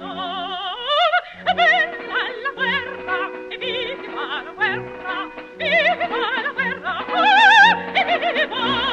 Viva la guerra! Viva la guerra! Viva la guerra! ¡oh!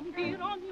non dirò niente.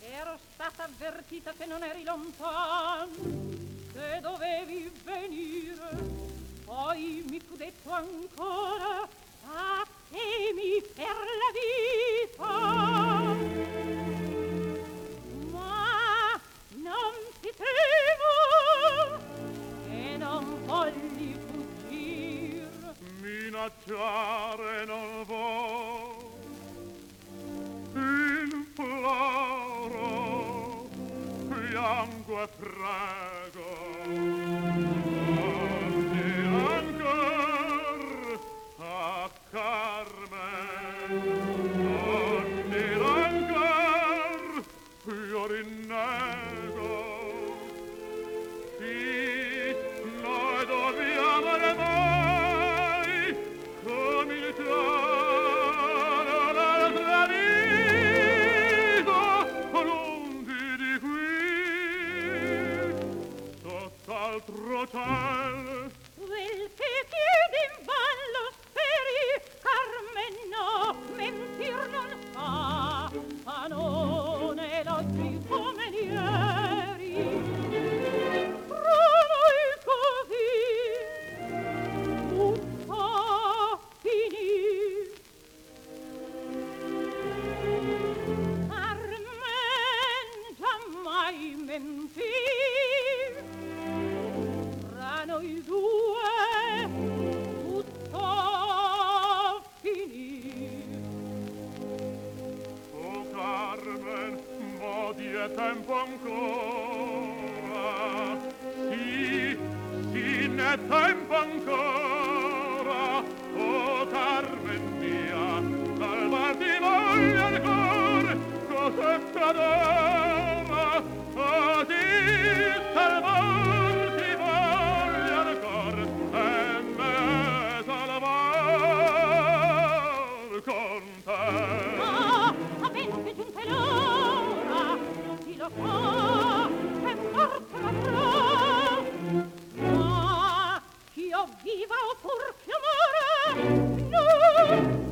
Ero... Stata avvertita che non eri lontano, che dovevi venire. Poi mi fu detto ancora, a temi per la vita. Ma non ti temo, e non volli fuggire. Minacciare non voglio. tua praia. time. viva o pur più amore no!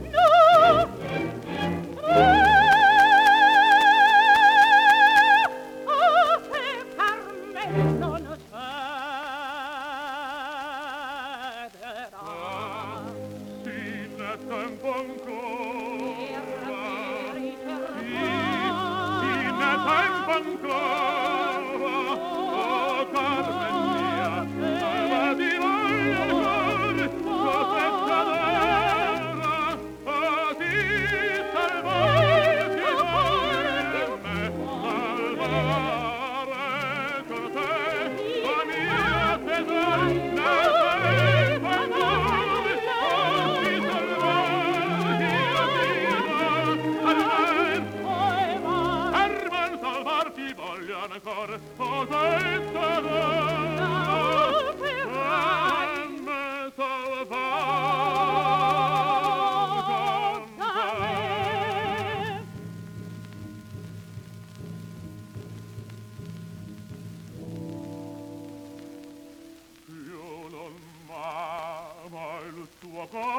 Coco.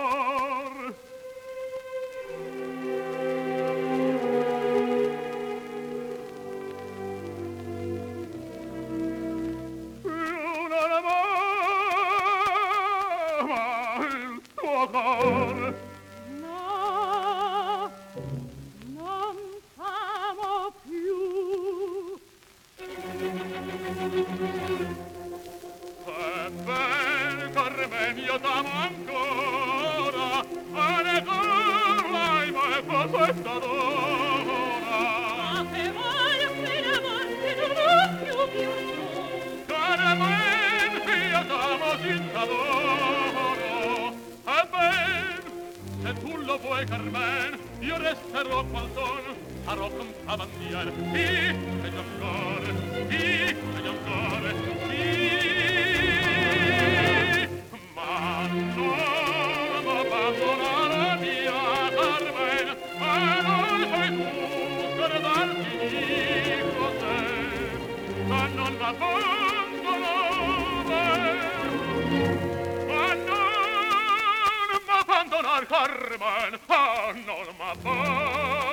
Carmen, a non m'abbandonare,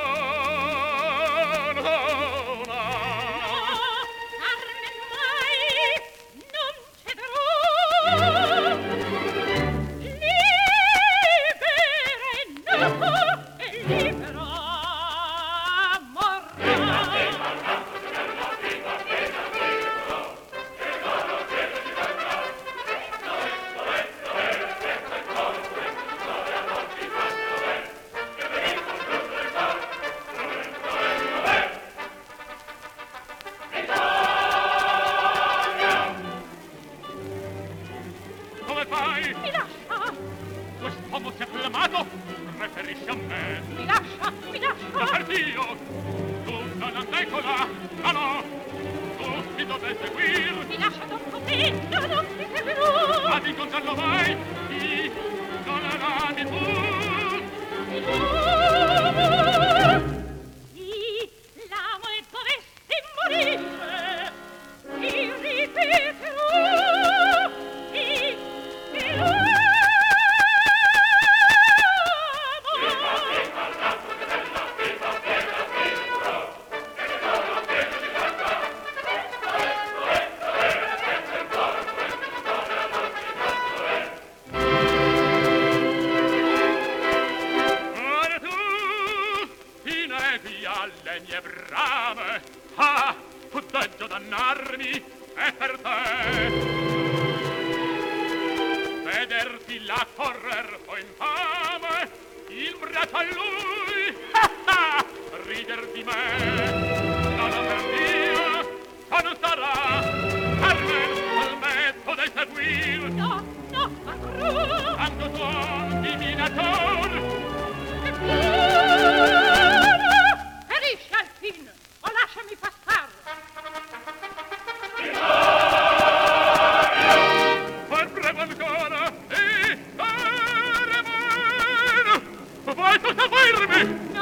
a verme!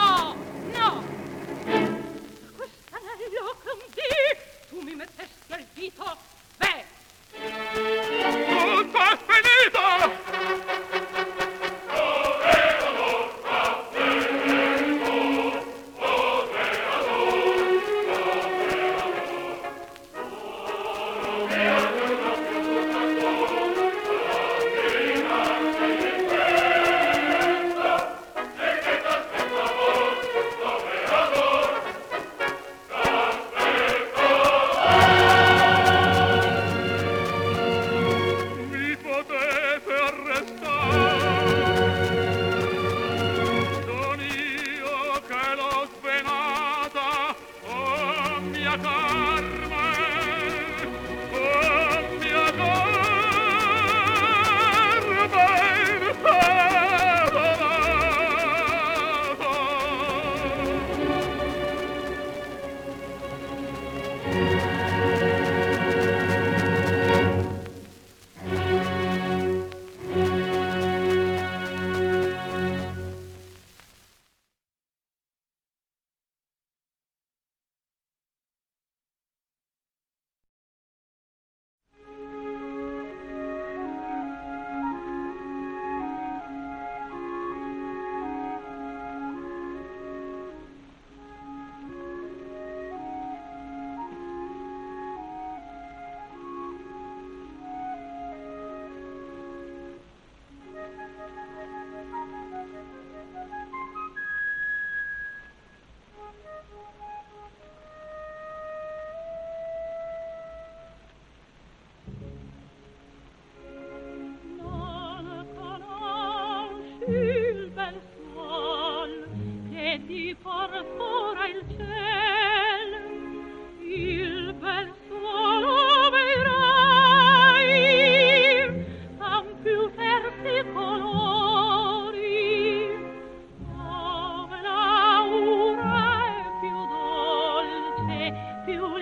più